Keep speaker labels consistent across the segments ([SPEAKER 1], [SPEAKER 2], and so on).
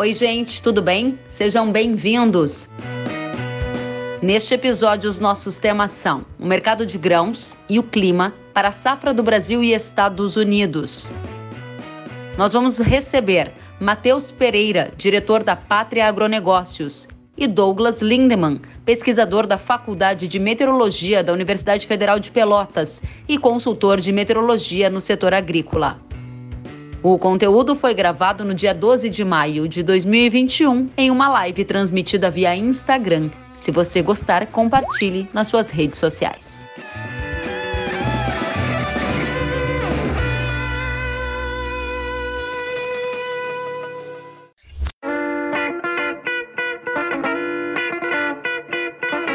[SPEAKER 1] Oi, gente, tudo bem? Sejam bem-vindos. Neste episódio, os nossos temas são o mercado de grãos e o clima para a safra do Brasil e Estados Unidos. Nós vamos receber Matheus Pereira, diretor da Pátria Agronegócios, e Douglas Lindemann, pesquisador da Faculdade de Meteorologia da Universidade Federal de Pelotas e consultor de meteorologia no setor agrícola. O conteúdo foi gravado no dia 12 de maio de 2021 em uma live transmitida via Instagram. Se você gostar, compartilhe nas suas redes sociais.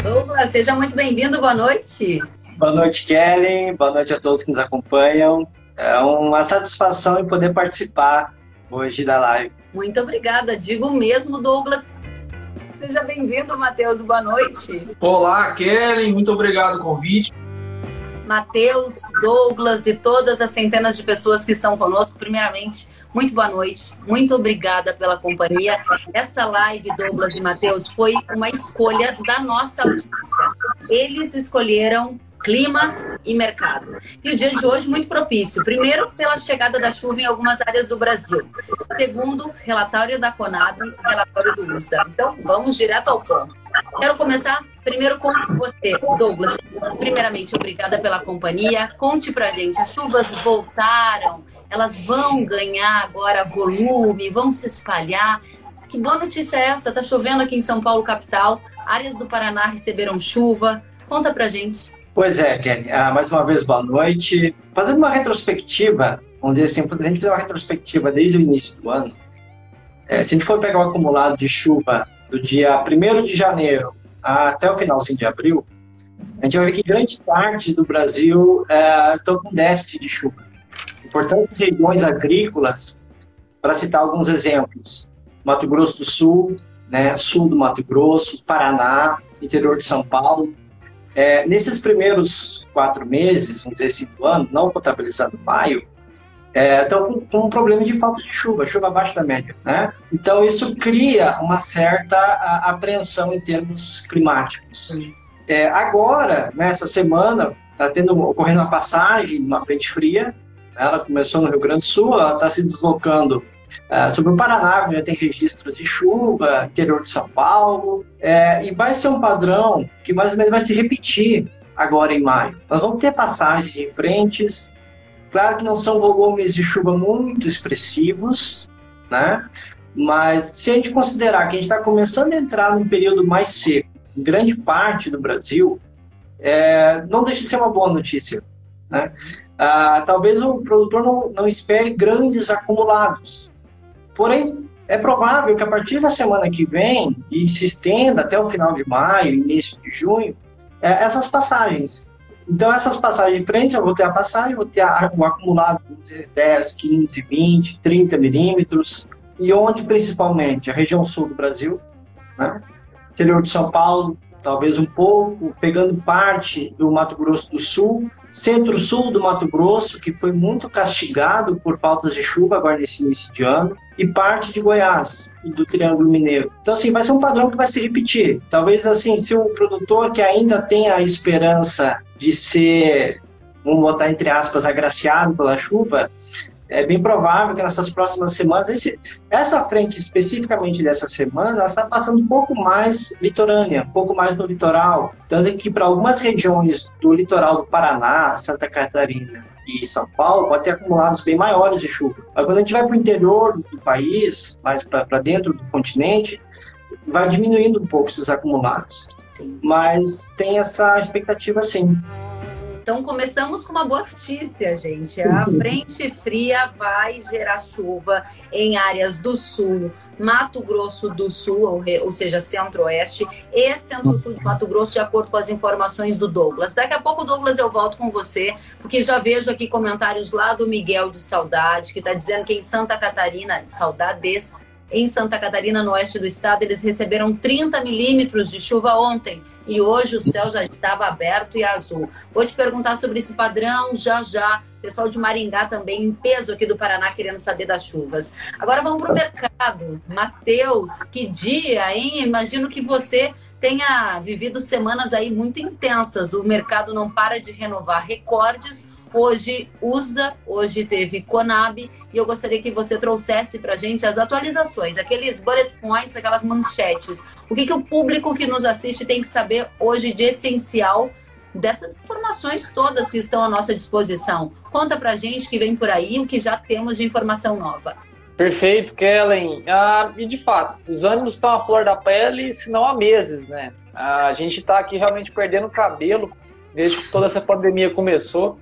[SPEAKER 1] Douglas, seja muito bem-vindo, boa noite.
[SPEAKER 2] Boa noite, Kelly. Boa noite a todos que nos acompanham. É uma satisfação em poder participar hoje da live.
[SPEAKER 1] Muito obrigada. Digo mesmo, Douglas. Seja bem-vindo, Matheus. Boa noite.
[SPEAKER 3] Olá, Kelly. Muito obrigado pelo convite.
[SPEAKER 1] Matheus, Douglas e todas as centenas de pessoas que estão conosco, primeiramente, muito boa noite, muito obrigada pela companhia. Essa live, Douglas e Matheus, foi uma escolha da nossa audiência. Eles escolheram clima e mercado. E o dia de hoje muito propício. Primeiro, pela chegada da chuva em algumas áreas do Brasil. Segundo, relatório da Conab, relatório do USDA. Então, vamos direto ao ponto. Quero começar primeiro com você, Douglas. Primeiramente, obrigada pela companhia. Conte pra gente, as chuvas voltaram, elas vão ganhar agora volume, vão se espalhar. Que boa notícia é essa? Tá chovendo aqui em São Paulo, capital. Áreas do Paraná receberam chuva. Conta pra gente.
[SPEAKER 2] Pois é, Kenny. Ah, mais uma vez, boa noite. Fazendo uma retrospectiva, vamos dizer assim, a gente fizer uma retrospectiva desde o início do ano, é, se a gente for pegar o acumulado de chuva do dia 1 de janeiro até o finalzinho de abril, a gente vai ver que grande parte do Brasil é, estão com déficit de chuva. Importantes regiões agrícolas, para citar alguns exemplos, Mato Grosso do Sul, né, sul do Mato Grosso, Paraná, interior de São Paulo, é, nesses primeiros quatro meses, vamos dizer assim, do ano, não contabilizando maio, é, estão com, com, um problema de falta de chuva, chuva abaixo da média. Né? Então, isso cria uma certa apreensão em termos climáticos. É, agora, nessa semana, está tendo ocorrendo uma passagem de uma frente fria, ela começou no Rio Grande do Sul, ela está se deslocando é, sobre o Paraná, já tem registros de chuva, interior de São Paulo, é, e vai ser um padrão que mais ou menos vai se repetir agora em maio. Nós vamos ter passagens em frentes, claro que não são volumes de chuva muito expressivos, né? mas se a gente considerar que a gente está começando a entrar num período mais seco, em grande parte do Brasil, é, não deixa de ser uma boa notícia. Né? Ah, talvez o produtor não, não espere grandes acumulados, Porém, é provável que a partir da semana que vem, e se estenda até o final de maio, início de junho, é, essas passagens. Então, essas passagens em frente, eu vou ter a passagem, vou ter o acumulado de 10, 15, 20, 30 milímetros, e onde principalmente? A região sul do Brasil, né? interior de São Paulo, talvez um pouco, pegando parte do Mato Grosso do Sul, centro-sul do Mato Grosso, que foi muito castigado por faltas de chuva agora nesse início de ano, e parte de Goiás e do Triângulo Mineiro. Então, assim, vai ser um padrão que vai se repetir. Talvez, assim, se o produtor que ainda tem a esperança de ser, vamos botar entre aspas, agraciado pela chuva, é bem provável que nessas próximas semanas, esse, essa frente especificamente dessa semana, ela está passando um pouco mais litorânea, um pouco mais no litoral. Tanto que para algumas regiões do litoral do Paraná, Santa Catarina e São Paulo, pode ter acumulados bem maiores de chuva. Mas quando a gente vai para o interior do país, mais para dentro do continente, vai diminuindo um pouco esses acumulados. Mas tem essa expectativa sim.
[SPEAKER 1] Então começamos com uma boa notícia, gente. A frente fria vai gerar chuva em áreas do sul, Mato Grosso do Sul, ou, seja, centro-oeste, e centro-sul de Mato Grosso, de acordo com as informações do Douglas. Daqui a pouco, Douglas, eu volto com você, porque já vejo aqui comentários lá do Miguel de Saudade, que está dizendo que em Santa Catarina, de saudades, em Santa Catarina, no oeste do estado, eles receberam 30 milímetros de chuva ontem. E hoje o céu já estava aberto e azul. Vou te perguntar sobre esse padrão já já. Pessoal de Maringá também em peso aqui do Paraná querendo saber das chuvas. Agora vamos para o mercado. Matheus, que dia, hein? Imagino que você tenha vivido semanas aí muito intensas. O mercado não para de renovar recordes Hoje USDA, hoje teve Conab, e eu gostaria que você trouxesse para a gente as atualizações, aqueles bullet points, aquelas manchetes. O que, que o público que nos assiste tem que saber hoje de essencial dessas informações todas que estão à nossa disposição. Conta para a gente que vem por aí o que já temos de informação nova.
[SPEAKER 4] Perfeito, Kellen. Ah, e de fato, os ânimos estão à flor da pele, se não há meses, né? Ah, a gente está aqui realmente perdendo cabelo desde que toda essa pandemia começou.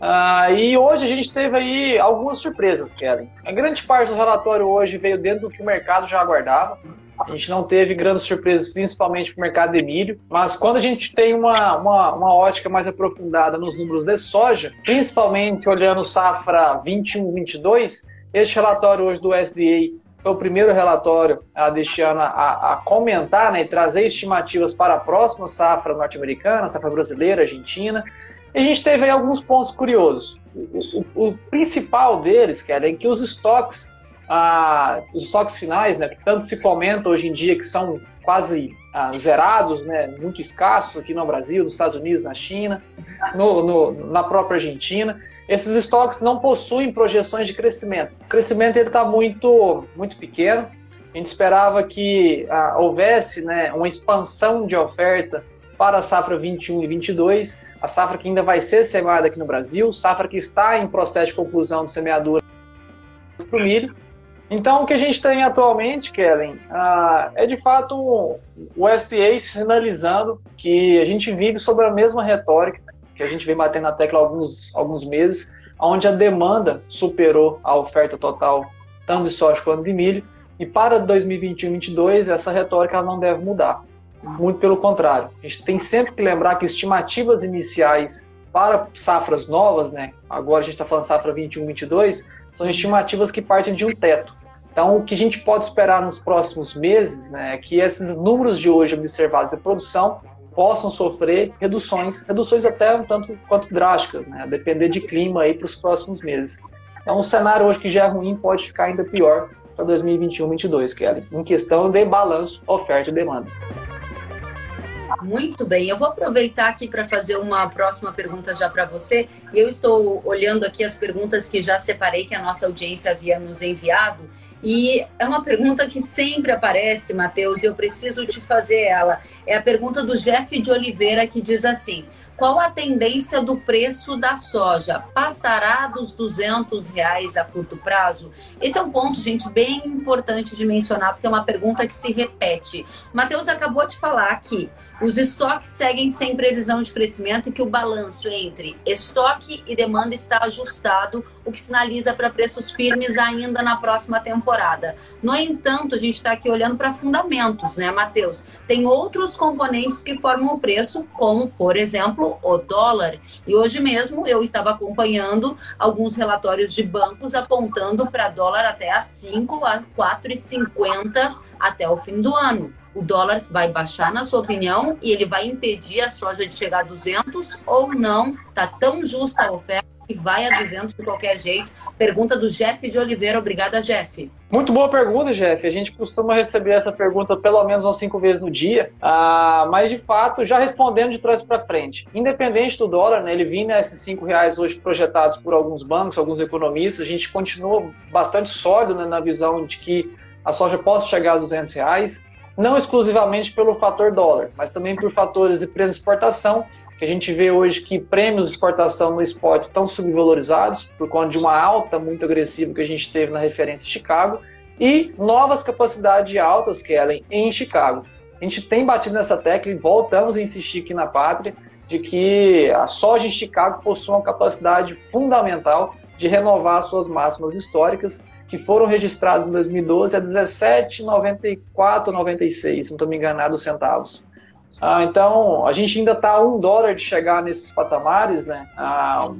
[SPEAKER 4] Ah, e hoje a gente teve aí algumas surpresas, Kellen. A grande parte do relatório hoje veio dentro do que o mercado já aguardava. A gente não teve grandes surpresas, principalmente para o mercado de milho, mas quando a gente tem uma, uma, uma, ótica mais aprofundada nos números de soja, principalmente olhando safra 21-22, este relatório hoje do SDA foi o primeiro relatório ah, deste ano a, a comentar né, e trazer estimativas para a próxima safra norte-americana, safra brasileira, argentina, e a gente teve aí alguns pontos curiosos. O, o, o principal deles, que é que os estoques, ah, os estoques finais, né, que tanto se comenta hoje em dia que são quase ah, zerados, né, muito escassos aqui no Brasil, nos Estados Unidos, na China, no, no, na própria Argentina. Esses estoques não possuem projeções de crescimento. O crescimento está muito, muito pequeno. A gente esperava que ah, houvesse né, uma expansão de oferta para a safra 21 e 22 a safra que ainda vai ser semeada aqui no Brasil, safra que está em processo de conclusão de semeadura para o milho. Então, o que a gente tem atualmente, Kellen, uh, é de fato o STA sinalizando que a gente vive sobre a mesma retórica que a gente vem batendo na tecla há alguns, alguns meses, onde a demanda superou a oferta total, tanto de soja quanto de milho, e para 2021-22 essa retórica não deve mudar. Muito pelo contrário. A gente tem sempre que lembrar que estimativas iniciais para safras novas, né? Agora a gente está falando safra 21, 22, são estimativas que partem de um teto. Então, o que a gente pode esperar nos próximos meses né, é que esses números de hoje observados de produção possam sofrer reduções, reduções até um tanto quanto drásticas, né, a depender de clima aí para os próximos meses. Então, um cenário hoje que já é ruim pode ficar ainda pior para 2021-22, Kelly, em questão de balanço oferta e demanda.
[SPEAKER 1] Muito bem, eu vou aproveitar aqui para fazer uma próxima pergunta já para você. Eu estou olhando aqui as perguntas que já separei que a nossa audiência havia nos enviado. E é uma pergunta que sempre aparece, Matheus, e eu preciso te fazer ela. É a pergunta do Jeff de Oliveira que diz assim: qual a tendência do preço da soja? Passará dos 200 reais a curto prazo? Esse é um ponto, gente, bem importante de mencionar, porque é uma pergunta que se repete. Matheus acabou de falar que os estoques seguem sem previsão de crescimento e que o balanço entre estoque e demanda está ajustado, o que sinaliza para preços firmes ainda na próxima temporada. No entanto, a gente está aqui olhando para fundamentos, né, Matheus? Tem outros componentes que formam o preço, como, por exemplo, o dólar. E hoje mesmo eu estava acompanhando alguns relatórios de bancos apontando para dólar até a 5 a 4,50 até o fim do ano. O dólar vai baixar, na sua opinião, e ele vai impedir a soja de chegar a 200 ou não? Tá tão justa a oferta que vai a 200 de qualquer jeito? Pergunta do Jeff de Oliveira. Obrigada, Jeff.
[SPEAKER 4] Muito boa pergunta, Jeff. A gente costuma receber essa pergunta pelo menos umas cinco vezes no dia, ah, mas de fato, já respondendo de trás para frente. Independente do dólar, né, ele vindo esses cinco reais hoje projetados por alguns bancos, alguns economistas, a gente continua bastante sólido né, na visão de que a soja possa chegar a 200 reais, não exclusivamente pelo fator dólar, mas também por fatores de preço de exportação que a gente vê hoje que prêmios de exportação no spot estão subvalorizados por conta de uma alta muito agressiva que a gente teve na referência Chicago e novas capacidades altas, Kellen, em Chicago. A gente tem batido nessa tecla e voltamos a insistir aqui na pátria de que a soja em Chicago possui uma capacidade fundamental de renovar suas máximas históricas que foram registradas em 2012 a 17,94,96, se não estou me enganado, centavos. Ah, então, a gente ainda está a um dólar de chegar nesses patamares, né? Ah,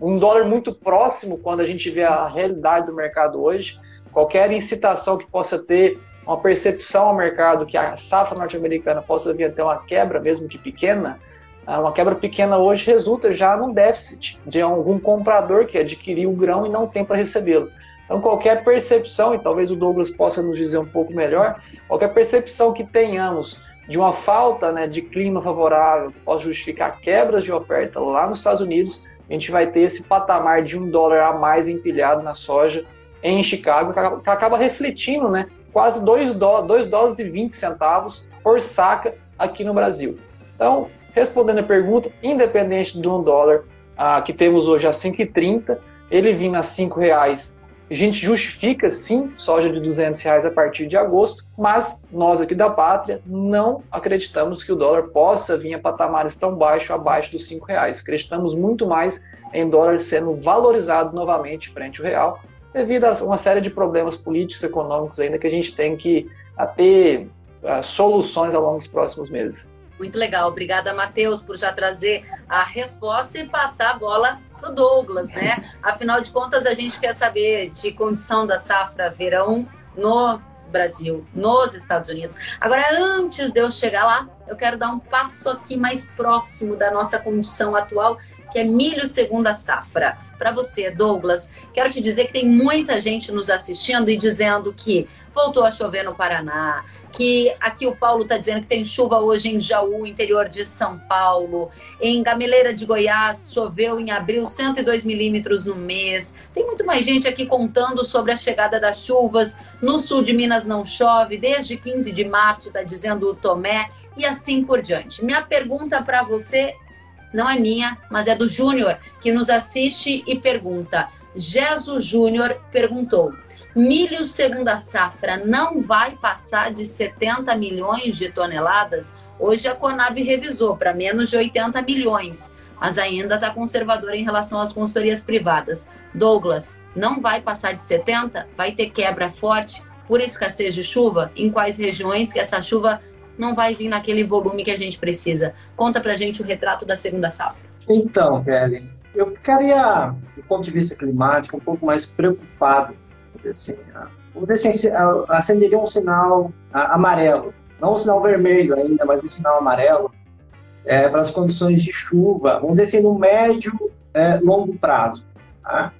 [SPEAKER 4] um dólar muito próximo quando a gente vê a realidade do mercado hoje. Qualquer incitação que possa ter uma percepção ao mercado que a safra norte-americana possa vir a ter uma quebra, mesmo que pequena, ah, uma quebra pequena hoje resulta já num déficit de algum comprador que adquiriu o grão e não tem para recebê-lo. Então, qualquer percepção, e talvez o Douglas possa nos dizer um pouco melhor, qualquer percepção que tenhamos de uma falta né, de clima favorável que possa justificar quebras de oferta lá nos Estados Unidos, a gente vai ter esse patamar de um dólar a mais empilhado na soja em Chicago, que acaba refletindo né, quase 2 dólares e 20 centavos por saca aqui no Brasil. Então, respondendo a pergunta, independente de um dólar ah, que temos hoje a 5,30, ele vindo a 5 reais a gente justifica, sim, soja de 200 reais a partir de agosto, mas nós aqui da Pátria não acreditamos que o dólar possa vir a patamares tão baixos, abaixo dos 5 reais. Acreditamos muito mais em dólar sendo valorizado novamente frente ao real, devido a uma série de problemas políticos e econômicos ainda que a gente tem que ter uh, soluções ao longo dos próximos meses.
[SPEAKER 1] Muito legal. Obrigada, Matheus, por já trazer a resposta e passar a bola para o Douglas, né? Afinal de contas, a gente quer saber de condição da safra verão no Brasil, nos Estados Unidos. Agora, antes de eu chegar lá, eu quero dar um passo aqui mais próximo da nossa condição atual, que é milho segunda safra. Para você, Douglas, quero te dizer que tem muita gente nos assistindo e dizendo que voltou a chover no Paraná, que aqui o Paulo está dizendo que tem chuva hoje em Jaú, interior de São Paulo. Em Gameleira de Goiás, choveu em abril 102 milímetros no mês. Tem muito mais gente aqui contando sobre a chegada das chuvas. No sul de Minas não chove, desde 15 de março, está dizendo o Tomé, e assim por diante. Minha pergunta para você não é minha, mas é do Júnior, que nos assiste e pergunta. Jesus Júnior perguntou: Milho segunda safra não vai passar de 70 milhões de toneladas. Hoje a Conab revisou para menos de 80 milhões, mas ainda está conservadora em relação às consultorias privadas. Douglas, não vai passar de 70? Vai ter quebra forte por escassez de chuva? Em quais regiões que essa chuva não vai vir naquele volume que a gente precisa? Conta para gente o retrato da segunda safra.
[SPEAKER 2] Então, Kelly, eu ficaria, do ponto de vista climático, um pouco mais preocupado assim, vamos dizer assim, acenderia um sinal amarelo, não um sinal vermelho ainda, mas um sinal amarelo é, para as condições de chuva, vamos dizer assim, no médio é, longo prazo, tá?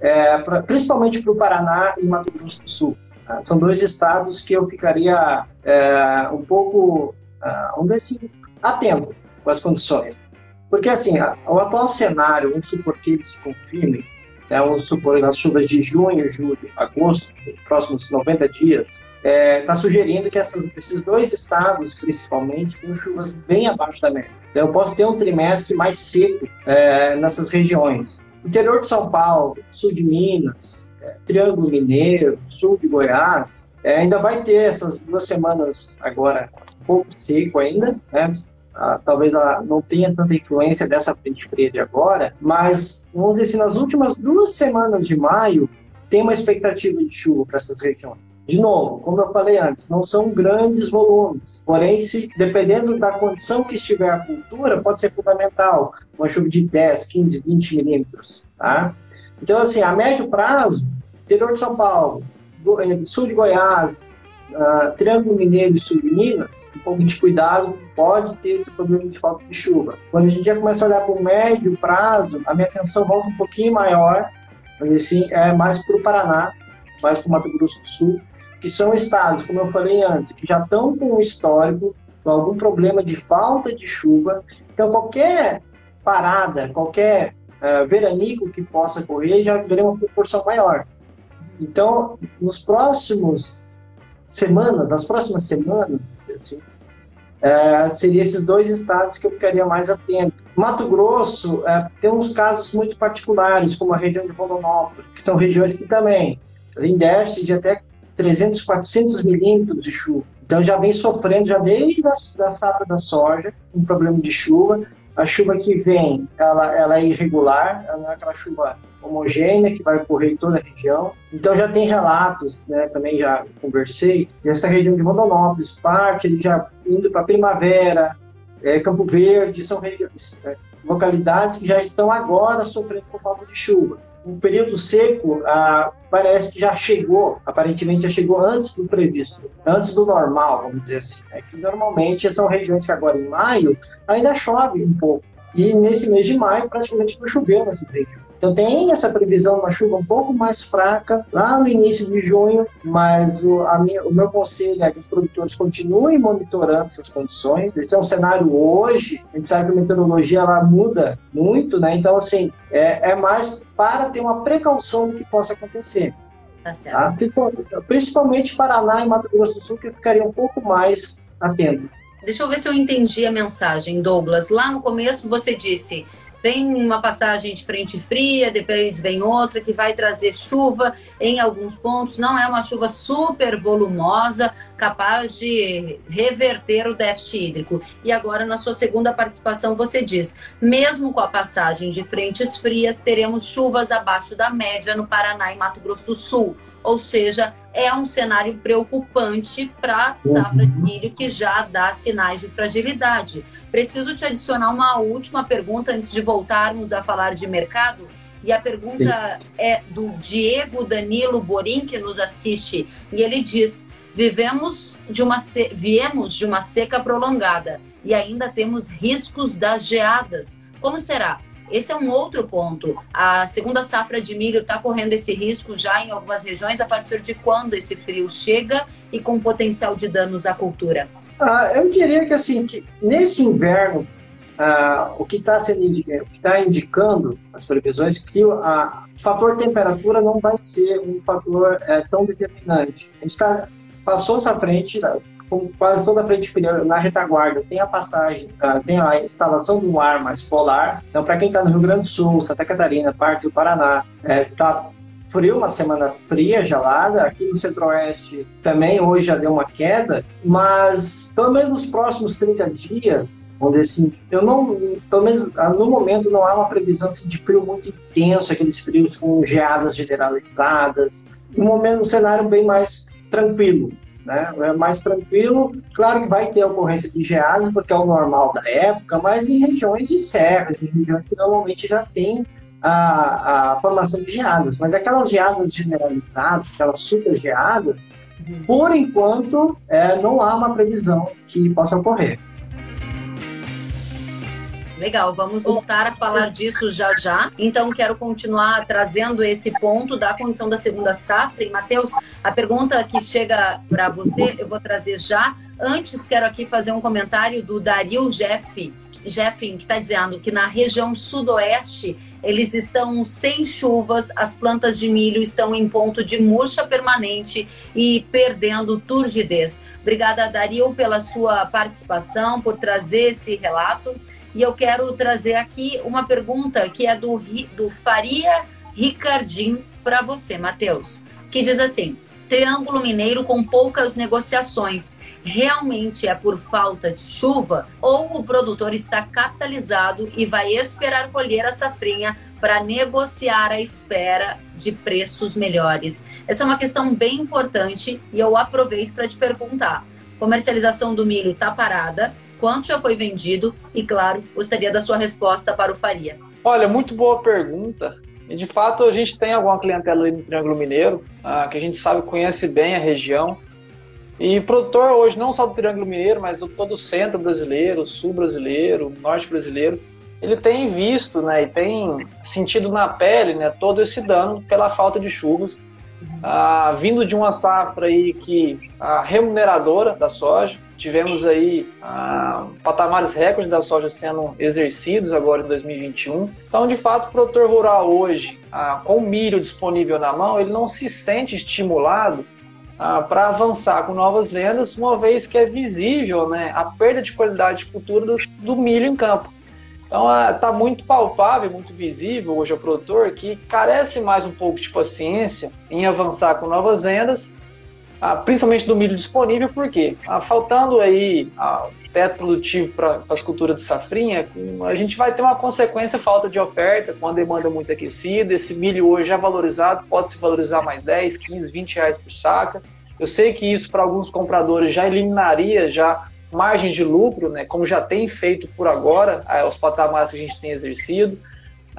[SPEAKER 2] é, pra, principalmente para o Paraná e Mato Grosso do Sul. Tá? São dois estados que eu ficaria é, um pouco, ah, vamos dizer assim, atento com as condições. Porque, assim, o atual cenário, vamos supor que ele se confirme, né, vamos supor, nas chuvas de junho, julho, agosto, próximos 90 dias, está é, tá sugerindo que essas, esses dois estados, principalmente, tenham chuvas bem abaixo da média. Então, eu posso ter um trimestre mais seco é, nessas regiões. Interior de São Paulo, sul de Minas, é, Triângulo Mineiro, sul de Goiás, é, ainda vai ter essas duas semanas agora um pouco seco ainda, né? ah, talvez ela não tenha tanta influência dessa frente fria de agora, mas vamos dizer assim, nas últimas duas semanas de maio, tem uma expectativa de chuva para essas regiões. De novo, como eu falei antes, não são grandes volumes, porém, se, dependendo da condição que estiver a cultura, pode ser fundamental, uma chuva de 10, 15, 20 milímetros. Tá? Então, assim, a médio prazo, interior de São Paulo, eh, sul de Goiás, uh, Triângulo Mineiro e Sul de Minas, um pouco de cuidado, pode ter esse problema de falta de chuva. Quando a gente já começa a olhar para o médio prazo, a minha atenção volta um pouquinho maior, mas assim, é mais para o Paraná, mais para o Mato Grosso do Sul, que são estados, como eu falei antes, que já estão com um histórico, com algum problema de falta de chuva. Então, qualquer parada, qualquer uh, veranico que possa ocorrer já ganha uma proporção maior. Então, nos próximos semanas, nas próximas semanas, assim, é, seriam esses dois estados que eu ficaria mais atento. Mato Grosso é, tem uns casos muito particulares, como a região de Rondonópolis, que são regiões que também têm déficit de até 300, 400 milímetros de chuva. Então já vem sofrendo, já desde a da safra da soja, um problema de chuva. A chuva que vem, ela, ela é irregular, ela não é aquela chuva homogênea que vai ocorrer em toda a região. Então já tem relatos, né, também já conversei, dessa região de Rondonópolis, parte já indo para Primavera, é, Campo Verde, são regiões, é, localidades que já estão agora sofrendo por falta de chuva. O período seco ah, parece que já chegou, aparentemente já chegou antes do previsto, antes do normal, vamos dizer assim. É que normalmente são regiões que agora em maio ainda chove um pouco. E nesse mês de maio praticamente não choveu nessas regiões. Então tem essa previsão de uma chuva um pouco mais fraca lá no início de junho, mas o, minha, o meu conselho é que os produtores continuem monitorando essas condições. Esse é um cenário hoje, a gente sabe que a meteorologia ela muda muito, né? Então, assim, é, é mais para ter uma precaução do que possa acontecer. Tá certo. Tá? Principalmente Paraná e Mato Grosso do Sul, que eu ficaria um pouco mais atento.
[SPEAKER 1] Deixa eu ver se eu entendi a mensagem, Douglas. Lá no começo você disse Vem uma passagem de frente fria, depois vem outra que vai trazer chuva em alguns pontos. Não é uma chuva super volumosa, capaz de reverter o déficit hídrico. E agora, na sua segunda participação, você diz: mesmo com a passagem de frentes frias, teremos chuvas abaixo da média no Paraná e Mato Grosso do Sul ou seja, é um cenário preocupante para a safra de milho que já dá sinais de fragilidade. Preciso te adicionar uma última pergunta antes de voltarmos a falar de mercado. E a pergunta Sim. é do Diego Danilo Borim, que nos assiste, e ele diz: Vivemos de uma viemos de uma seca prolongada e ainda temos riscos das geadas. Como será? Esse é um outro ponto. A segunda safra de milho está correndo esse risco já em algumas regiões. A partir de quando esse frio chega e com potencial de danos à cultura?
[SPEAKER 2] Ah, eu diria que assim, que nesse inverno, ah, o que está que está indicando as previsões que a, o fator temperatura não vai ser um fator é, tão determinante. A gente tá, passou essa frente, com quase toda a frente fria na retaguarda, tem a passagem, tem a instalação do ar mais polar. Então, para quem está no Rio Grande do Sul, Santa Catarina, parte do Paraná, está é, tá frio, uma semana fria, gelada. Aqui no Centro-Oeste também hoje já deu uma queda, mas pelo menos nos próximos 30 dias, vamos dizer assim, eu não, pelo menos ah, no momento não há uma previsão assim, de frio muito intenso, aqueles frios com geadas generalizadas. No momento, um cenário bem mais tranquilo né? É mais tranquilo. Claro que vai ter ocorrência de geadas, porque é o normal da época, mas em regiões de serras, em regiões que normalmente já tem a, a formação de geadas. Mas aquelas geadas generalizadas, aquelas super geadas, uhum. por enquanto, é, não há uma previsão que possa ocorrer.
[SPEAKER 1] Legal, vamos voltar a falar disso já já. Então, quero continuar trazendo esse ponto da condição da segunda safra. E, Matheus, a pergunta que chega para você, eu vou trazer já. Antes, quero aqui fazer um comentário do Dario Jeff, Jeffin, que está dizendo que na região sudoeste eles estão sem chuvas, as plantas de milho estão em ponto de murcha permanente e perdendo turgidez. Obrigada, Dario, pela sua participação, por trazer esse relato. E eu quero trazer aqui uma pergunta que é do, do Faria Ricardim para você, Matheus, que diz assim: Triângulo Mineiro com poucas negociações. Realmente é por falta de chuva ou o produtor está capitalizado e vai esperar colher a safrinha para negociar à espera de preços melhores? Essa é uma questão bem importante e eu aproveito para te perguntar. Comercialização do milho está parada, quanto já foi vendido e, claro, gostaria da sua resposta para o Faria.
[SPEAKER 4] Olha, muito boa pergunta. E de fato a gente tem alguma clientela ali no Triângulo Mineiro, ah, que a gente sabe conhece bem a região. E produtor hoje, não só do Triângulo Mineiro, mas do todo o centro brasileiro, sul brasileiro, norte brasileiro, ele tem visto né, e tem sentido na pele né, todo esse dano pela falta de chuvas, ah, vindo de uma safra aí que a remuneradora da soja, Tivemos aí ah, patamares recordes da soja sendo exercidos agora em 2021. Então, de fato, o produtor rural hoje, ah, com o milho disponível na mão, ele não se sente estimulado ah, para avançar com novas vendas, uma vez que é visível né, a perda de qualidade de cultura do milho em campo. Então está muito palpável, muito visível hoje ao produtor que carece mais um pouco de paciência em avançar com novas vendas ah, principalmente do milho disponível, porque ah, faltando aí ah, teto produtivo para as culturas de safrinha, a gente vai ter uma consequência falta de oferta, com a demanda muito aquecida, esse milho hoje já valorizado pode se valorizar mais 10, 15, 20 reais por saca. Eu sei que isso para alguns compradores já eliminaria já margem de lucro, né, como já tem feito por agora, os patamares que a gente tem exercido.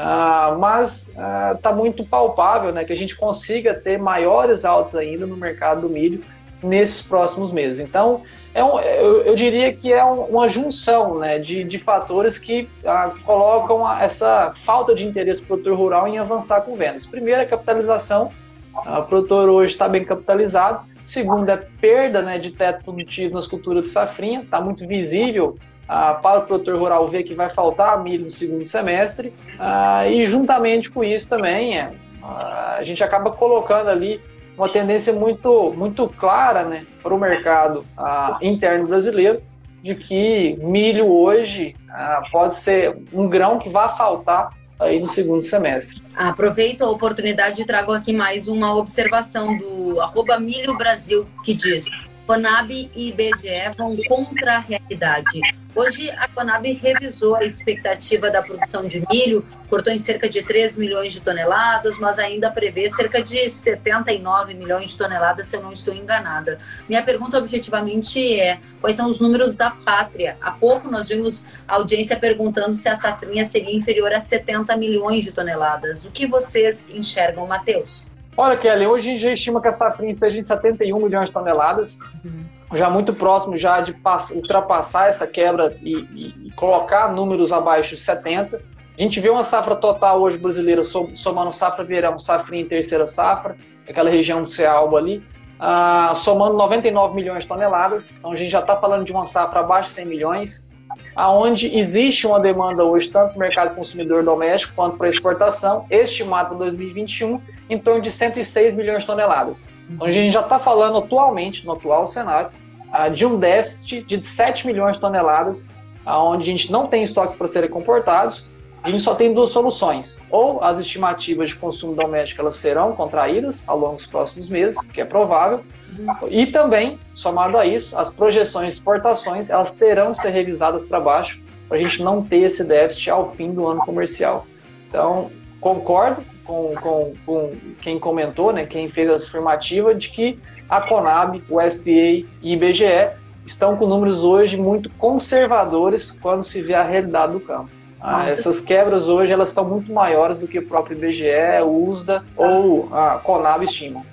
[SPEAKER 4] Ah, mas está ah, muito palpável né, que a gente consiga ter maiores altos ainda no mercado do milho nesses próximos meses. Então, é um, eu, eu, diria que é um, uma junção né, de, de fatores que ah, colocam a, essa falta de interesse do produtor rural em avançar com vendas. Primeiro, a capitalização. O produtor hoje está bem capitalizado. Segundo, é perda né, de teto produtivo nas culturas de safrinha. Está muito visível ah, para o produtor rural ver que vai faltar milho no segundo semestre. Ah, e juntamente com isso também, é, ah, a gente acaba colocando ali uma tendência muito, muito clara né, para o mercado uh, interno brasileiro de que milho hoje uh, pode ser um grão que vai faltar aí no segundo semestre.
[SPEAKER 1] Aproveito a oportunidade e trago aqui mais uma observação do arroba Milho Brasil, que diz Conab e IBGE vão contra a realidade. Hoje, a Conab revisou a expectativa da produção de milho, cortou em cerca de 3 milhões de toneladas, mas ainda prevê cerca de 79 milhões de toneladas, se eu não estou enganada. Minha pergunta objetivamente é: quais são os números da pátria? Há pouco nós vimos a audiência perguntando se a safrinha seria inferior a 70 milhões de toneladas. O que vocês enxergam, Matheus?
[SPEAKER 4] Olha, Kelly, hoje a gente já estima que a safrinha esteja em 71 milhões de toneladas. Uhum já muito próximo já de ultrapassar essa quebra e, e, e, colocar números abaixo de 70. A gente vê uma safra total hoje brasileira somando safra verão, safra em terceira safra, aquela região do Cealbo ali, uh, somando 99 milhões de toneladas. Então a gente já está falando de uma safra abaixo de 100 milhões, aonde existe uma demanda hoje tanto no mercado consumidor doméstico quanto para exportação, estimado para 2021 em torno de 106 milhões de toneladas. Então a gente já está falando atualmente, no atual cenário, uh, de um déficit de 7 milhões de toneladas, onde a gente não tem estoques para serem comportados, a gente só tem duas soluções. Ou as estimativas de consumo doméstico elas serão contraídas ao longo dos próximos meses, que é provável, e também, somado a isso, as projeções de exportações elas terão que ser revisadas para baixo para a gente não ter esse déficit ao fim do ano comercial. Então, concordo com, com, com quem comentou, né, quem fez essa afirmativa, de que a Conab, o SDA e o IBGE estão com números hoje muito conservadores quando se vê a realidade do campo. Ah, essas quebras hoje elas estão muito maiores do que o próprio IBGE, o USDA ou a Conab estimam.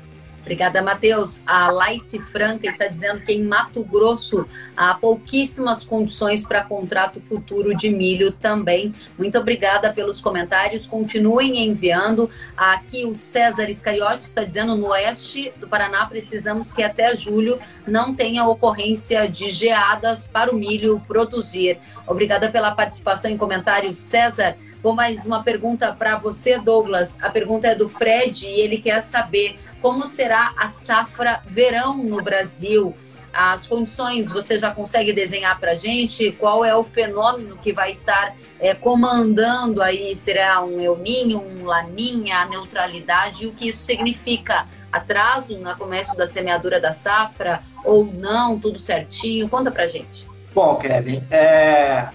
[SPEAKER 1] Obrigada, Matheus. A Laice Franca está dizendo que em Mato Grosso há pouquíssimas condições para contrato futuro de milho também. Muito obrigada pelos comentários. Continuem enviando. Aqui o César Iscariote está dizendo no oeste do Paraná precisamos que até julho não tenha ocorrência de geadas para o milho produzir. Obrigada pela participação em comentários, César. Vou mais uma pergunta para você, Douglas. A pergunta é do Fred e ele quer saber como será a safra verão no Brasil. As condições você já consegue desenhar para gente? Qual é o fenômeno que vai estar é, comandando aí? Será um El Ninho, um Laninha, a neutralidade? O que isso significa? Atraso no comércio da semeadura da safra ou não? Tudo certinho? Conta para gente.
[SPEAKER 2] Bom, Kevin, é,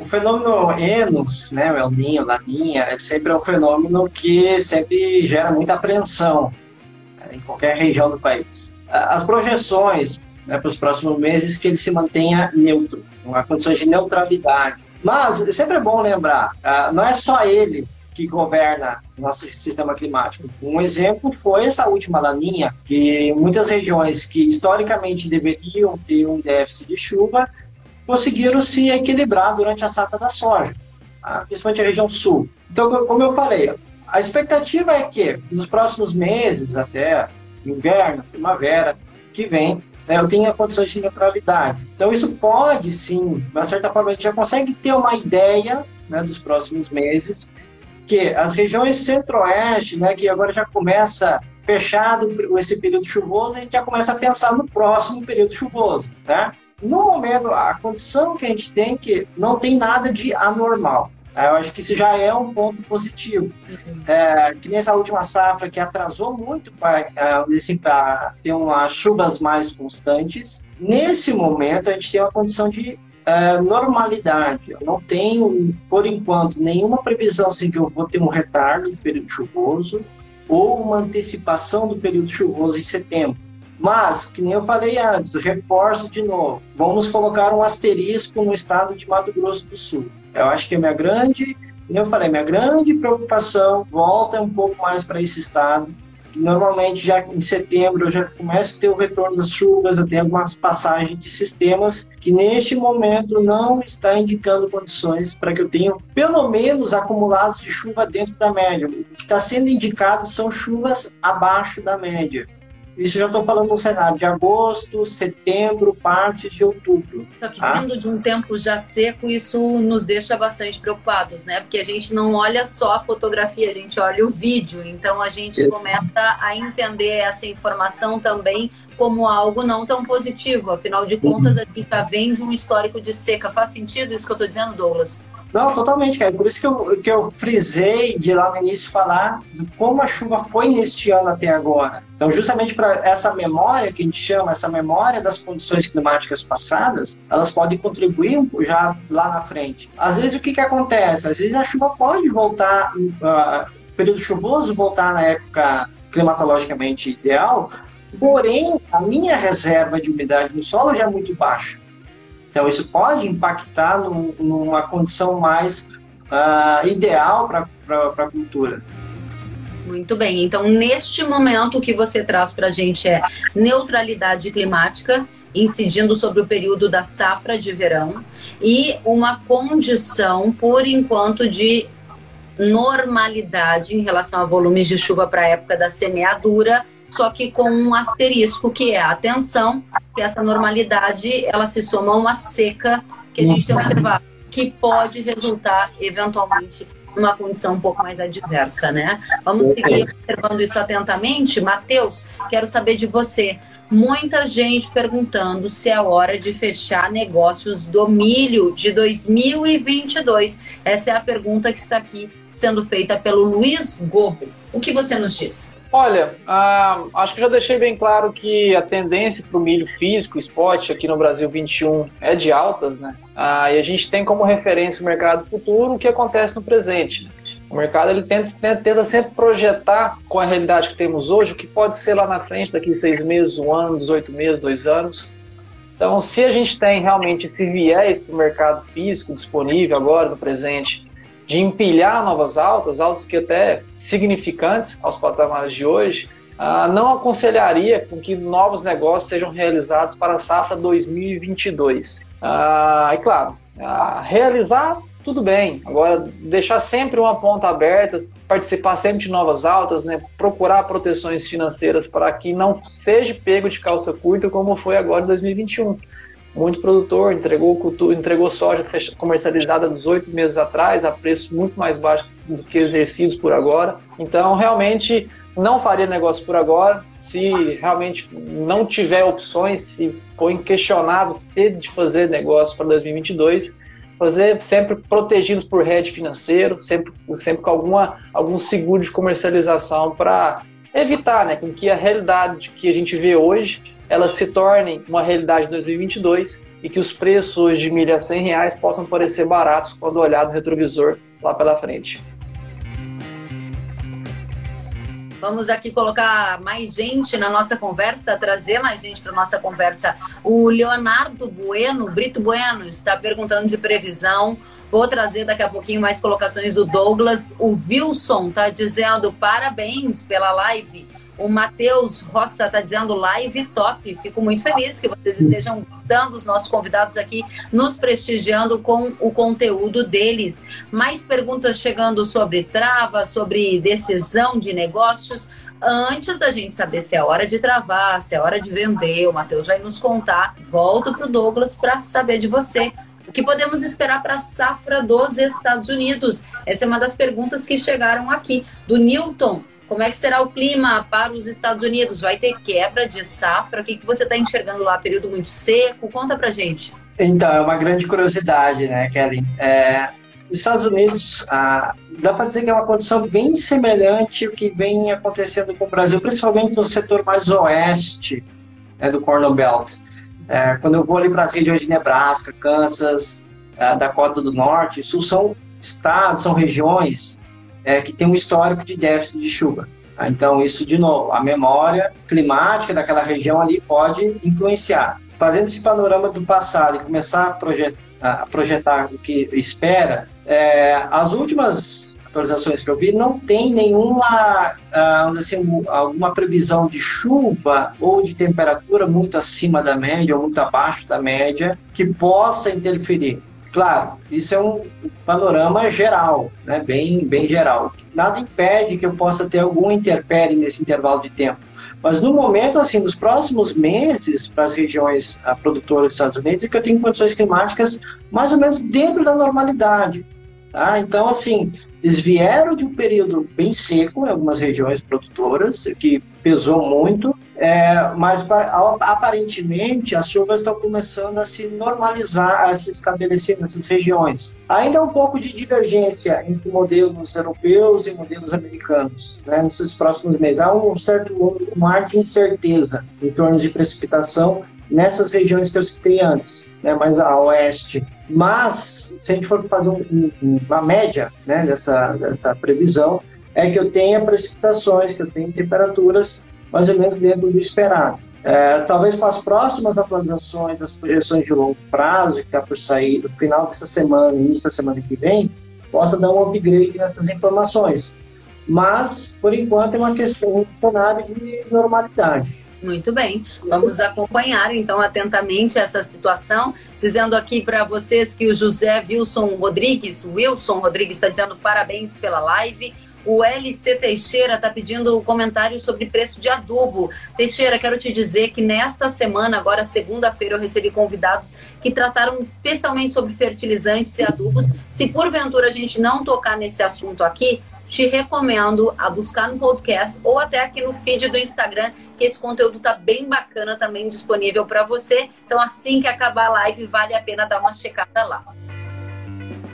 [SPEAKER 2] o fenômeno Enos, né, o El Ninho, Laninha, é sempre um fenômeno que sempre gera muita apreensão em qualquer região do país. As projeções né, para os próximos meses que ele se mantenha neutro, com condições de neutralidade. Mas sempre é bom lembrar, uh, não é só ele que governa nosso sistema climático. Um exemplo foi essa última laninha, que muitas regiões que historicamente deveriam ter um déficit de chuva conseguiram se equilibrar durante a safra da soja, tá? principalmente a região sul. Então, como eu falei, a expectativa é que nos próximos meses, até inverno, primavera, que vem, né, eu tenha condições de neutralidade. Então, isso pode sim, de certa forma, a gente já consegue ter uma ideia né, dos próximos meses, que as regiões centro-oeste, né, que agora já começa fechado esse período chuvoso, a gente já começa a pensar no próximo período chuvoso, né? No momento, a condição que a gente tem é que não tem nada de anormal. Tá? Eu acho que isso já é um ponto positivo. Uhum. É, que nessa última safra que atrasou muito para assim, ter umas chuvas mais constantes. Nesse momento, a gente tem uma condição de é, normalidade. Eu não tenho, por enquanto, nenhuma previsão assim, que eu vou ter um retardo do período chuvoso ou uma antecipação do período chuvoso em setembro. Mas, que nem eu falei antes, reforço de novo, vamos colocar um asterisco no estado de Mato Grosso do Sul. Eu acho que é minha grande eu falei, minha grande preocupação volta um pouco mais para esse estado. Normalmente, já em setembro, eu já começo a ter o retorno das chuvas, eu tenho algumas passagens de sistemas que, neste momento, não está indicando condições para que eu tenha, pelo menos, acumulados de chuva dentro da média. O que está sendo indicado são chuvas abaixo da média. Isso já estou falando no cenário de agosto, setembro, parte de outubro.
[SPEAKER 1] Só que tá? vindo de um tempo já seco, isso nos deixa bastante preocupados, né? Porque a gente não olha só a fotografia, a gente olha o vídeo. Então a gente começa a entender essa informação também como algo não tão positivo. Afinal de contas, a gente já vem de um histórico de seca. Faz sentido isso que eu estou dizendo, Douglas?
[SPEAKER 2] Não, totalmente, cara. Por isso que eu, que eu frisei de lá no início falar de como a chuva foi neste ano até agora. Então, justamente para essa memória que a gente chama, essa memória das condições climáticas passadas, elas podem contribuir já lá na frente. Às vezes, o que, que acontece? Às vezes a chuva pode voltar, uh, período chuvoso voltar na época climatologicamente ideal, porém, a minha reserva de umidade no solo já é muito baixa. Então, isso pode impactar num, numa condição mais uh, ideal para a cultura.
[SPEAKER 1] Muito bem. Então, neste momento, o que você traz para a gente é neutralidade climática, incidindo sobre o período da safra de verão, e uma condição, por enquanto, de normalidade em relação a volumes de chuva para a época da semeadura só que com um asterisco, que é a atenção, que essa normalidade ela se soma a uma seca que a gente tem observado, que pode resultar eventualmente numa condição um pouco mais adversa, né? Vamos seguir observando isso atentamente. Matheus, quero saber de você. Muita gente perguntando se é hora de fechar negócios do milho de 2022. Essa é a pergunta que está aqui sendo feita pelo Luiz Gobo. O que você nos diz?
[SPEAKER 4] Olha, ah, acho que já deixei bem claro que a tendência para o milho físico, spot, aqui no Brasil 21 é de altas, né? Ah, e a gente tem como referência o mercado futuro o que acontece no presente. Né? O mercado ele tenta, tenta, sempre projetar com a realidade que temos hoje o que pode ser lá na frente, daqui seis meses, um ano, 18 meses, dois anos. Então, se a gente tem realmente esse viés para o mercado físico disponível agora, no presente, de empilhar novas altas, altas que até significantes aos patamares de hoje, ah, não aconselharia com que novos negócios sejam realizados para a safra 2022. Ah, e claro, ah, realizar tudo bem. Agora, deixar sempre uma ponta aberta, participar sempre de novas altas, né? procurar proteções financeiras para que não seja pego de calça curta como foi agora em 2021 muito produtor entregou cultura, entregou soja comercializada 18 meses atrás a preços muito mais baixos do que exercidos por agora. Então, realmente não faria negócio por agora. Se realmente não tiver opções, se for inquestionável ter de fazer negócio para 2022, fazer sempre protegidos por hedge financeiro, sempre, sempre com alguma, algum seguro de comercialização para evitar né, com que a realidade que a gente vê hoje elas se tornem uma realidade em 2022 e que os preços de milha a 100 reais possam parecer baratos quando olhar no retrovisor lá pela frente.
[SPEAKER 1] Vamos aqui colocar mais gente na nossa conversa, trazer mais gente para nossa conversa. O Leonardo Bueno, Brito Bueno, está perguntando de previsão. Vou trazer daqui a pouquinho mais colocações do Douglas. O Wilson está dizendo parabéns pela live. O Matheus Roça está dizendo live top. Fico muito feliz que vocês estejam gostando, os nossos convidados aqui, nos prestigiando com o conteúdo deles. Mais perguntas chegando sobre trava, sobre decisão de negócios. Antes da gente saber se é hora de travar, se é hora de vender, o Matheus vai nos contar. Volto para o Douglas para saber de você. O que podemos esperar para a safra dos Estados Unidos? Essa é uma das perguntas que chegaram aqui do Newton. Como é que será o clima para os Estados Unidos? Vai ter quebra de safra? O que, que você está enxergando lá? Período muito seco? Conta para gente.
[SPEAKER 2] Então, é uma grande curiosidade, né, Kelly? É, os Estados Unidos, ah, dá para dizer que é uma condição bem semelhante ao que vem acontecendo com o Brasil, principalmente no setor mais oeste né, do Corn Belt. É, quando eu vou ali para as regiões de Nebraska, Kansas, é, Dakota do Norte, Sul, são estados, são regiões é, que tem um histórico de déficit de chuva. Tá? Então, isso, de novo, a memória climática daquela região ali pode influenciar. fazendo esse panorama do passado e começar a projetar, a projetar o que espera, é, as últimas atualizações que eu vi não tem nenhuma, uh, assim, alguma previsão de chuva ou de temperatura muito acima da média ou muito abaixo da média que possa interferir. Claro, isso é um panorama geral, né? bem, bem geral. Nada impede que eu possa ter algum interpérie nesse intervalo de tempo. Mas no momento, assim, nos próximos meses, para as regiões produtoras dos Estados Unidos, é que eu tenho condições climáticas mais ou menos dentro da normalidade. Tá? Então, assim, eles vieram de um período bem seco em algumas regiões produtoras, que pesou muito, é, mas aparentemente as chuvas estão começando a se normalizar, a se estabelecer nessas regiões. Ainda há um pouco de divergência entre modelos europeus e modelos americanos né, nesses próximos meses. Há um certo um mar de incerteza em torno de precipitação nessas regiões que eu citei antes, né, mais a oeste. Mas, se a gente for fazer um, uma média né, dessa, dessa previsão, é que eu tenha precipitações, que eu tenha temperaturas mais ou menos dentro do esperado. É, talvez com as próximas atualizações das projeções de longo prazo, que está por sair no final dessa semana, início da semana que vem, possa dar um upgrade nessas informações. Mas, por enquanto, é uma questão de cenário de normalidade.
[SPEAKER 1] Muito bem, vamos acompanhar então atentamente essa situação. Dizendo aqui para vocês que o José Wilson Rodrigues, Wilson Rodrigues está dizendo parabéns pela live. O LC Teixeira está pedindo um comentário sobre preço de adubo. Teixeira, quero te dizer que nesta semana, agora segunda-feira, eu recebi convidados que trataram especialmente sobre fertilizantes e adubos. Se porventura a gente não tocar nesse assunto aqui, te recomendo a buscar no podcast ou até aqui no feed do Instagram, que esse conteúdo tá bem bacana também disponível para você. Então, assim que acabar a live, vale a pena dar uma checada lá.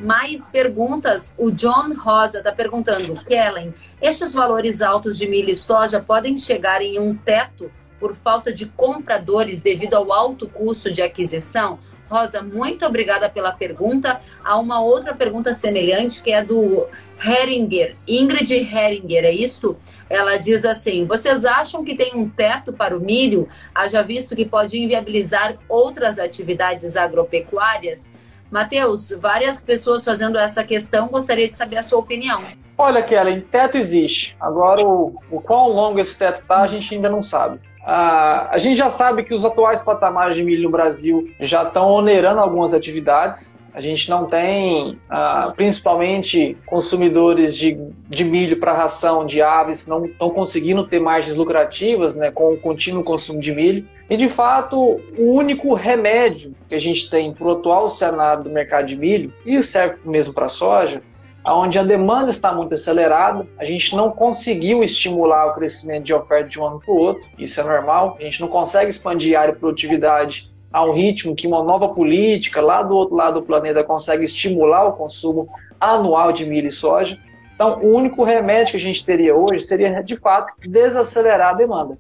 [SPEAKER 1] Mais perguntas? O John Rosa está perguntando, Kellen, estes valores altos de milho e soja podem chegar em um teto por falta de compradores devido ao alto custo de aquisição? Rosa, muito obrigada pela pergunta. Há uma outra pergunta semelhante que é do Heringer, Ingrid Heringer, é isso? Ela diz assim: vocês acham que tem um teto para o milho, haja visto que pode inviabilizar outras atividades agropecuárias? Matheus, várias pessoas fazendo essa questão, gostaria de saber a sua opinião.
[SPEAKER 4] Olha, Kellen, teto existe. Agora, o, o quão longo esse teto está, a gente ainda não sabe. Ah, a gente já sabe que os atuais patamares de milho no Brasil já estão onerando algumas atividades. A gente não tem, ah, principalmente, consumidores de, de milho para ração de aves, não estão conseguindo ter margens lucrativas né, com o contínuo consumo de milho. E, de fato, o único remédio que a gente tem para o atual cenário do mercado de milho, e serve mesmo para a soja, onde a demanda está muito acelerada, a gente não conseguiu estimular o crescimento de oferta de um ano para o outro, isso é normal, a gente não consegue expandir a área de produtividade a um ritmo que uma nova política lá do outro lado do planeta consegue estimular o consumo anual de milho e soja. Então, o único remédio que a gente teria hoje seria, de fato, desacelerar a demanda.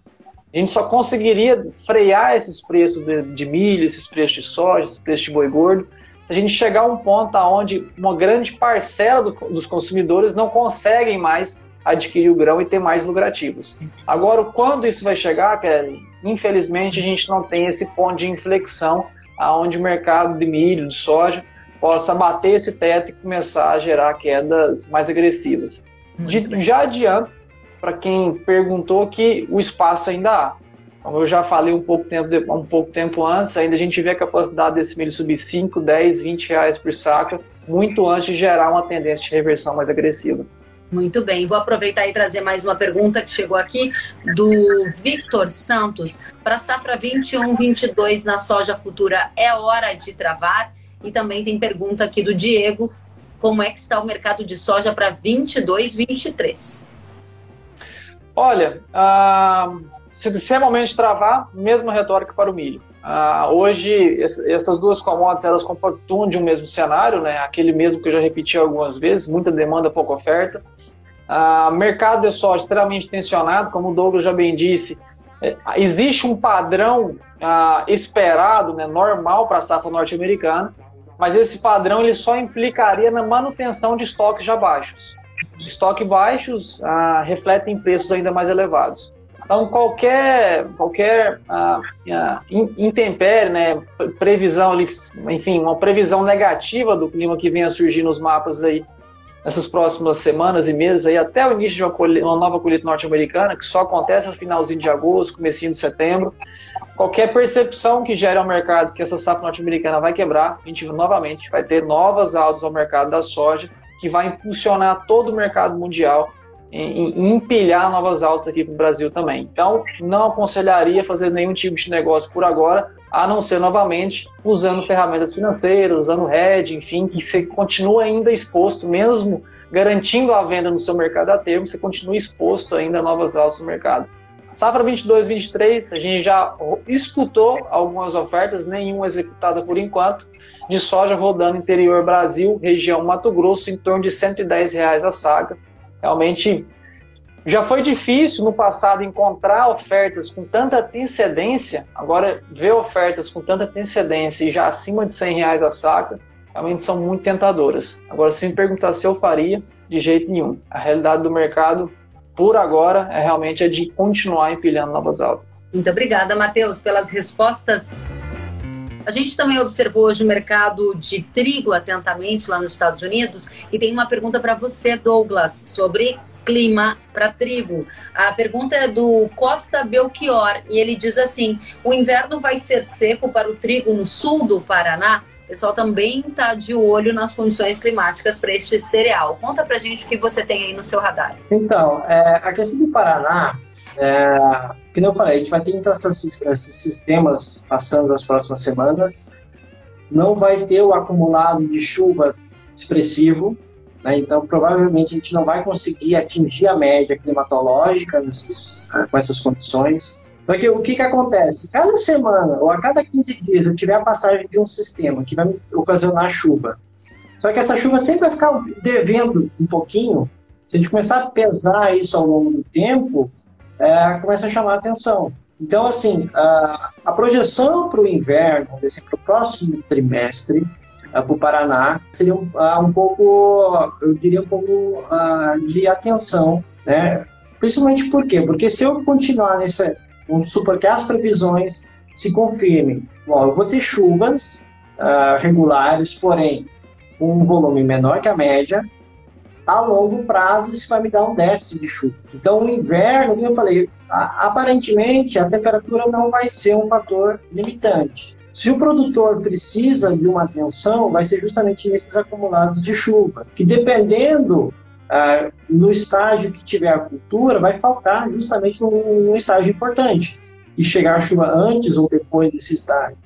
[SPEAKER 4] A gente só conseguiria frear esses preços de, de milho, esses preços de soja, esses preços de boi gordo, se a gente chegar a um ponto onde uma grande parcela do, dos consumidores não conseguem mais adquirir o grão e ter mais lucrativos. Agora, quando isso vai chegar, Kelly, infelizmente a gente não tem esse ponto de inflexão aonde o mercado de milho, de soja, possa bater esse teto e começar a gerar quedas mais agressivas. De, já adianto para quem perguntou que o espaço ainda há. Como eu já falei um pouco tempo, um pouco tempo antes, ainda a gente vê a capacidade desse milho subir 5, 10, 20 reais por saco, muito antes de gerar uma tendência de reversão mais agressiva.
[SPEAKER 1] Muito bem, vou aproveitar e trazer mais uma pergunta que chegou aqui do Victor Santos. Para safra 21-22 na soja futura, é hora de travar? E também tem pergunta aqui do Diego: como é que está o mercado de soja para 22-23?
[SPEAKER 4] Olha, uh, se, é de travar, mesma retórica para o milho. Ah, hoje, essas duas commodities, elas compactuam de um mesmo cenário, né? aquele mesmo que eu já repeti algumas vezes, muita demanda, pouca oferta. Ah, mercado de soja extremamente tensionado, como o Douglas já bem disse, é, existe um padrão ah, esperado, né, normal para a safra norte-americana, mas esse padrão ele só implicaria na manutenção de estoques já baixos. Estoques baixos ah, refletem preços ainda mais elevados. Então, qualquer, qualquer intempérie, né, previsão enfim, uma previsão negativa do clima que venha surgir nos mapas aí nessas próximas semanas e meses aí até o início de uma, uma nova colheita norte-americana, que só acontece no finalzinho de agosto, comecinho de setembro. Qualquer percepção que gere ao mercado que essa safra norte-americana vai quebrar, a gente novamente vai ter novas altas ao mercado da soja, que vai impulsionar todo o mercado mundial e empilhar novas altas aqui para o Brasil também. Então, não aconselharia fazer nenhum tipo de negócio por agora, a não ser novamente usando ferramentas financeiras, usando hedge, enfim, que você continua ainda exposto, mesmo garantindo a venda no seu mercado a termo, você continua exposto ainda a novas altas no mercado. Safra 22, 23, a gente já escutou algumas ofertas, nenhuma executada por enquanto, de soja rodando interior Brasil, região Mato Grosso, em torno de 110 reais a saga. Realmente já foi difícil no passado encontrar ofertas com tanta antecedência, agora ver ofertas com tanta antecedência e já acima de 100 reais a saca, realmente são muito tentadoras. Agora, se me perguntar se eu faria, de jeito nenhum. A realidade do mercado, por agora, é realmente a de continuar empilhando novas altas.
[SPEAKER 1] Muito obrigada, Matheus, pelas respostas. A gente também observou hoje o mercado de trigo atentamente lá nos Estados Unidos e tem uma pergunta para você, Douglas, sobre clima para trigo. A pergunta é do Costa Belchior e ele diz assim: o inverno vai ser seco para o trigo no sul do Paraná? O pessoal também está de olho nas condições climáticas para este cereal. Conta para gente o que você tem aí no seu radar.
[SPEAKER 2] Então, é, a questão do Paraná, é, como eu falei, a gente vai ter então esses, esses sistemas passando nas próximas semanas. Não vai ter o acumulado de chuva expressivo, né? Então, provavelmente, a gente não vai conseguir atingir a média climatológica nesses, com essas condições. Porque o que, que acontece? Cada semana ou a cada 15 dias eu tiver a passagem de um sistema que vai me ocasionar chuva. Só que essa chuva sempre vai ficar devendo um pouquinho. Se a gente começar a pesar isso ao longo do tempo, é, começa a chamar a atenção. Então, assim, a, a projeção para o inverno, para o próximo trimestre, uh, para o Paraná, seria um, uh, um, pouco, eu diria um pouco uh, de atenção, né? Principalmente por quê? Porque se eu continuar nessa, vamos supor que as previsões se confirmem, bom, eu vou ter chuvas regulares, porém com um volume menor que a média, a longo prazo isso vai me dar um déficit de chuva. Então, o inverno, eu falei, aparentemente a temperatura não vai ser um fator limitante. Se o produtor precisa de uma atenção, vai ser justamente nesses acumulados de chuva, que dependendo ah, no estágio que tiver a cultura, vai faltar justamente num, num estágio importante, e chegar a chuva antes ou depois desse estágio.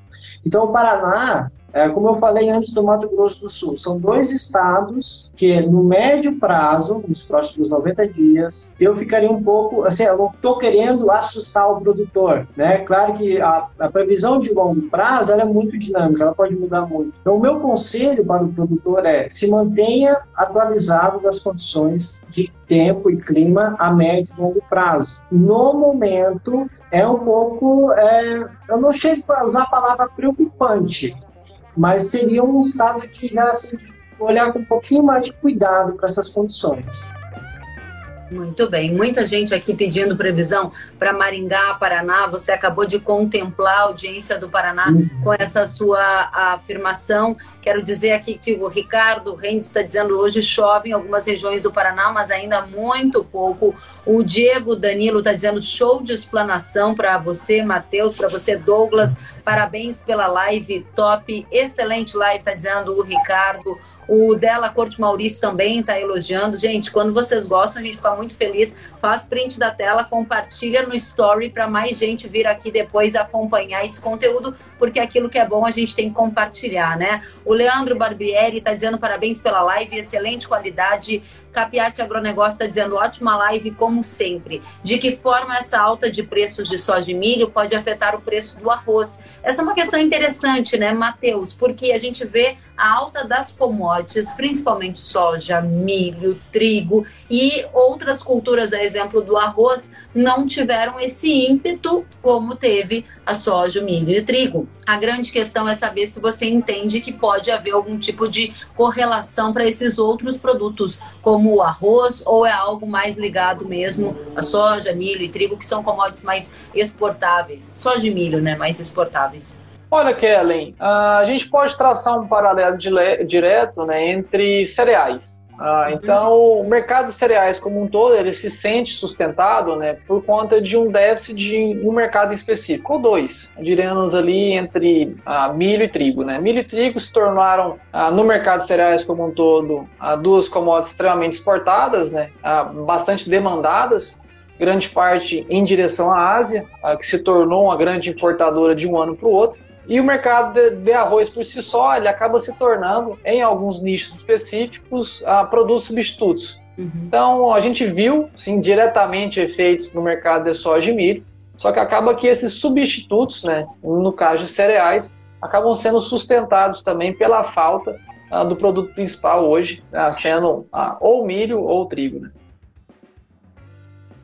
[SPEAKER 2] Então, o Paraná, é, como eu falei antes do Mato Grosso do Sul, são dois estados que, no médio prazo, nos próximos 90 dias, eu ficaria um pouco, assim, eu estou querendo assustar o produtor, né? Claro que a, a previsão de longo prazo é muito dinâmica, ela pode mudar muito. Então, o meu conselho para o produtor é se mantenha atualizado das condições de tempo e clima a médio e longo prazo. No momento, é um pouco, é, eu não chego a usar a palavra preocupante, mas seria um estado que já assim, olhar com um pouquinho mais de cuidado para essas condições.
[SPEAKER 1] Muito bem, muita gente aqui pedindo previsão para Maringá, Paraná. Você acabou de contemplar a audiência do Paraná uhum. com essa sua afirmação. Quero dizer aqui que o Ricardo Rendes está dizendo hoje chove em algumas regiões do Paraná, mas ainda muito pouco. O Diego Danilo está dizendo show de explanação para você, Matheus, para você, Douglas. Parabéns pela live top, excelente live, está dizendo o Ricardo. O Dela Corte Maurício também está elogiando. Gente, quando vocês gostam, a gente fica muito feliz. Faz print da tela, compartilha no story para mais gente vir aqui depois acompanhar esse conteúdo, porque aquilo que é bom a gente tem que compartilhar, né? O Leandro Barbieri está dizendo parabéns pela live, excelente qualidade. Capiati Agronegócio está dizendo ótima live, como sempre. De que forma essa alta de preços de soja e milho pode afetar o preço do arroz? Essa é uma questão interessante, né, Matheus? Porque a gente vê a alta das commodities, principalmente soja, milho, trigo e outras culturas, a exemplo do arroz, não tiveram esse ímpeto como teve a soja, o milho e o trigo. A grande questão é saber se você entende que pode haver algum tipo de correlação para esses outros produtos, como o arroz, ou é algo mais ligado mesmo a soja, milho e trigo, que são commodities mais exportáveis? Soja e milho, né? Mais exportáveis.
[SPEAKER 4] Olha, Kellen, a gente pode traçar um paralelo direto né, entre cereais. Ah, então, o mercado de cereais como um todo, ele se sente sustentado né, por conta de um déficit de um mercado específico, ou dois, diríamos ali entre ah, milho e trigo. Né? Milho e trigo se tornaram, ah, no mercado de cereais como um todo, ah, duas commodities extremamente exportadas, né, ah, bastante demandadas, grande parte em direção à Ásia, que se tornou uma grande importadora de um ano para o outro. E o mercado de, de, arroz por si só, ele acaba se tornando, em alguns nichos específicos, uh, produtos substitutos. Uhum. Então, a gente viu, sim, diretamente efeitos no mercado de soja e milho, só que acaba que esses substitutos, né, no caso de cereais, acabam sendo sustentados também pela falta uh, do produto principal hoje, uh, sendo ou milho ou trigo. Né?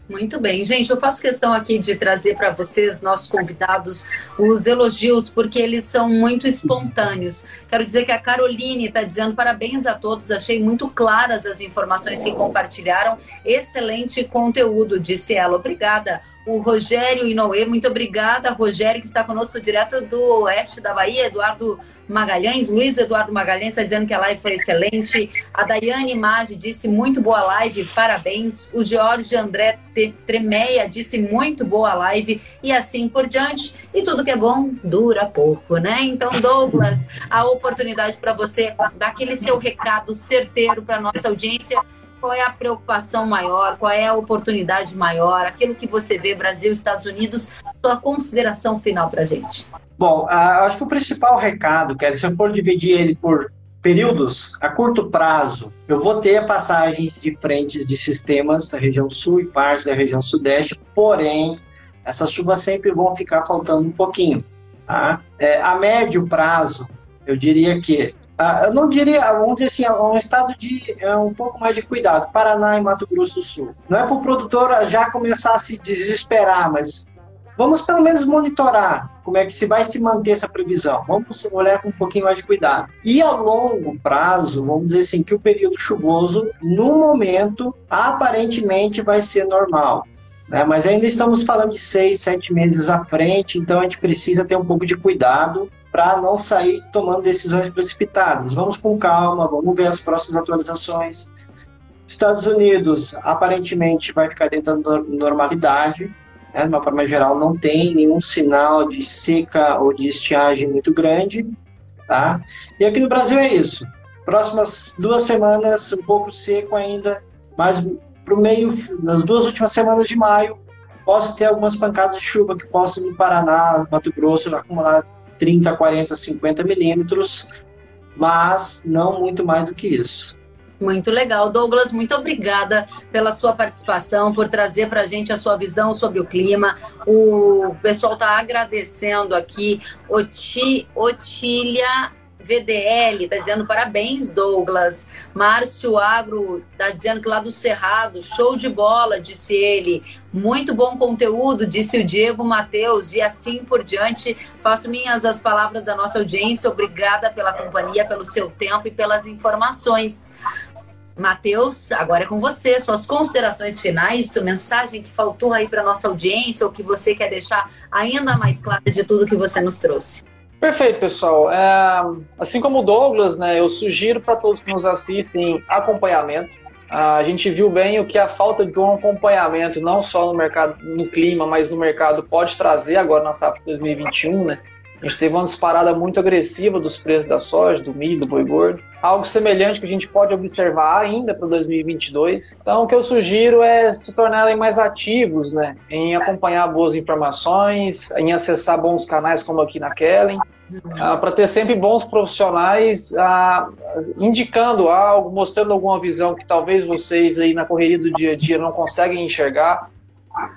[SPEAKER 1] Muito bem, gente. Eu faço questão aqui de trazer para vocês, nossos convidados, os elogios, porque eles são muito espontâneos. Quero dizer que a Caroline está dizendo parabéns a todos, achei muito claras as informações que compartilharam. Excelente conteúdo, disse ela. Obrigada. O Rogério Inoue, muito obrigada. Rogério, que está conosco direto do oeste da Bahia, Eduardo Magalhães, Luiz Eduardo Magalhães está dizendo que a live foi excelente. A Daiane Maggi disse muito boa live, parabéns. O Jorge André Tremeia disse muito boa live e assim por diante. E tudo que é bom dura pouco, né? Então, Douglas, a oportunidade para você dar aquele seu recado certeiro para nossa audiência. Qual é a preocupação maior? Qual é a oportunidade maior? Aquilo que você vê Brasil, Estados Unidos, sua consideração final para gente.
[SPEAKER 2] Bom, acho que o principal recado, Kelly, se eu for dividir ele por períodos, a curto prazo, eu vou ter passagens de frente de sistemas da região sul e parte da região sudeste, porém, essas chuvas sempre vão ficar faltando um pouquinho. Tá? É, a médio prazo, eu diria que, eu não diria, vamos dizer assim, é um estado de é um pouco mais de cuidado, Paraná e Mato Grosso do Sul. Não é para o produtor já começar a se desesperar, mas Vamos pelo menos monitorar como é que se vai se manter essa previsão. Vamos olhar com um pouquinho mais de cuidado. E a longo prazo, vamos dizer assim, que o período chuvoso, no momento, aparentemente vai ser normal. Né? Mas ainda estamos falando de seis, sete meses à frente, então a gente precisa ter um pouco de cuidado para não sair tomando decisões precipitadas. Vamos com calma, vamos ver as próximas atualizações. Estados Unidos aparentemente vai ficar dentro da normalidade, né, de uma forma geral, não tem nenhum sinal de seca ou de estiagem muito grande. Tá? E aqui no Brasil é isso. Próximas duas semanas, um pouco seco ainda, mas para o meio, nas duas últimas semanas de maio, posso ter algumas pancadas de chuva que possam no Paraná, Mato Grosso, acumular 30, 40, 50 milímetros, mas não muito mais do que isso.
[SPEAKER 1] Muito legal. Douglas, muito obrigada pela sua participação, por trazer para a gente a sua visão sobre o clima. O pessoal está agradecendo aqui. Oti, Otília VDL está dizendo parabéns, Douglas. Márcio Agro está dizendo que lá do Cerrado, show de bola, disse ele. Muito bom conteúdo, disse o Diego Matheus, e assim por diante. Faço minhas as palavras da nossa audiência. Obrigada pela companhia, pelo seu tempo e pelas informações. Matheus, agora é com você, suas considerações finais, sua mensagem que faltou aí para nossa audiência ou que você quer deixar ainda mais clara de tudo que você nos trouxe.
[SPEAKER 4] Perfeito, pessoal. É, assim como o Douglas, né, eu sugiro para todos que nos assistem acompanhamento. A gente viu bem o que a falta de um acompanhamento, não só no mercado, no clima, mas no mercado, pode trazer agora na safra 2021, né? A gente teve uma disparada muito agressiva dos preços da soja, do milho, do boi gordo. Algo semelhante que a gente pode observar ainda para 2022. Então, o que eu sugiro é se tornarem mais ativos, né? Em acompanhar boas informações, em acessar bons canais como aqui na Kellen, Uh, para ter sempre bons profissionais uh, indicando algo, mostrando alguma visão que talvez vocês aí na correria do dia a dia não conseguem enxergar.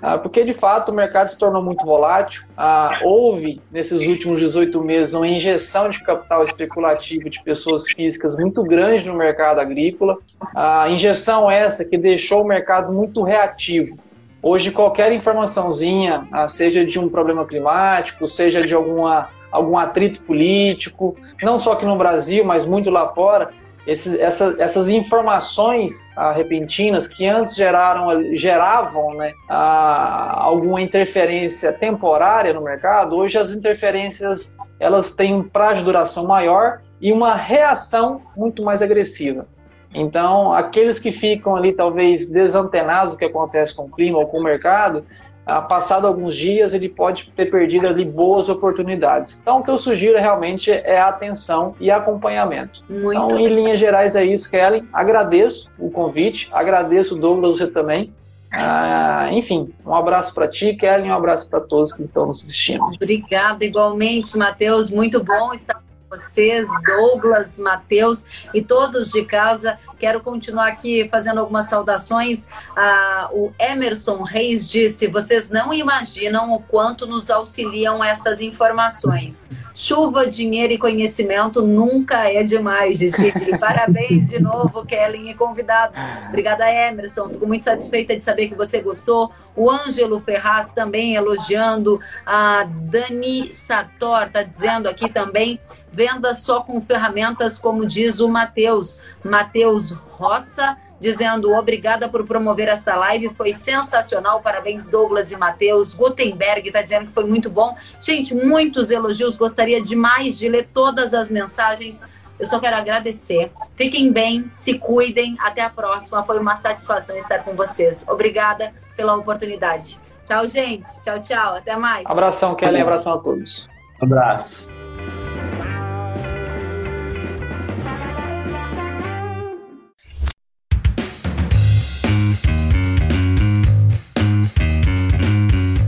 [SPEAKER 4] Ah, porque de fato o mercado se tornou muito volátil. Ah, houve, nesses últimos 18 meses, uma injeção de capital especulativo de pessoas físicas muito grande no mercado agrícola. A injeção essa que deixou o mercado muito reativo. Hoje, qualquer informaçãozinha, ah, seja de um problema climático, seja de alguma, algum atrito político, não só aqui no Brasil, mas muito lá fora, esses, essa, essas informações ah, repentinas que antes geraram, geravam né, ah, alguma interferência temporária no mercado, hoje as interferências elas têm um prazo de duração maior e uma reação muito mais agressiva. Então, aqueles que ficam ali talvez desantenados do que acontece com o clima ou com o mercado, ah, passado alguns dias, ele pode ter perdido ali boas oportunidades. Então, o que eu sugiro realmente é atenção e acompanhamento. Muito então, em linhas gerais é isso, Kellen. Agradeço o convite, agradeço, Douglas, você também. Ah, enfim, um abraço para ti, Kellen, um abraço para todos que estão nos assistindo.
[SPEAKER 1] Obrigada, igualmente, Matheus. Muito bom estar vocês, Douglas, Matheus e todos de casa. Quero continuar aqui fazendo algumas saudações. Ah, o Emerson Reis disse: vocês não imaginam o quanto nos auxiliam estas informações. Chuva, dinheiro e conhecimento nunca é demais, disse ele. Parabéns de novo, Kellen e convidados. Obrigada, Emerson. Fico muito satisfeita de saber que você gostou. O Ângelo Ferraz também elogiando. A Dani Sator está dizendo aqui também venda só com ferramentas, como diz o Matheus. Matheus Roça, dizendo obrigada por promover esta live, foi sensacional, parabéns Douglas e Matheus. Gutenberg está dizendo que foi muito bom. Gente, muitos elogios, gostaria demais de ler todas as mensagens. Eu só quero agradecer. Fiquem bem, se cuidem. Até a próxima. Foi uma satisfação estar com vocês. Obrigada pela oportunidade. Tchau, gente. Tchau, tchau. Até mais.
[SPEAKER 4] Abração, Kelly. Abração a todos.
[SPEAKER 2] Abraço.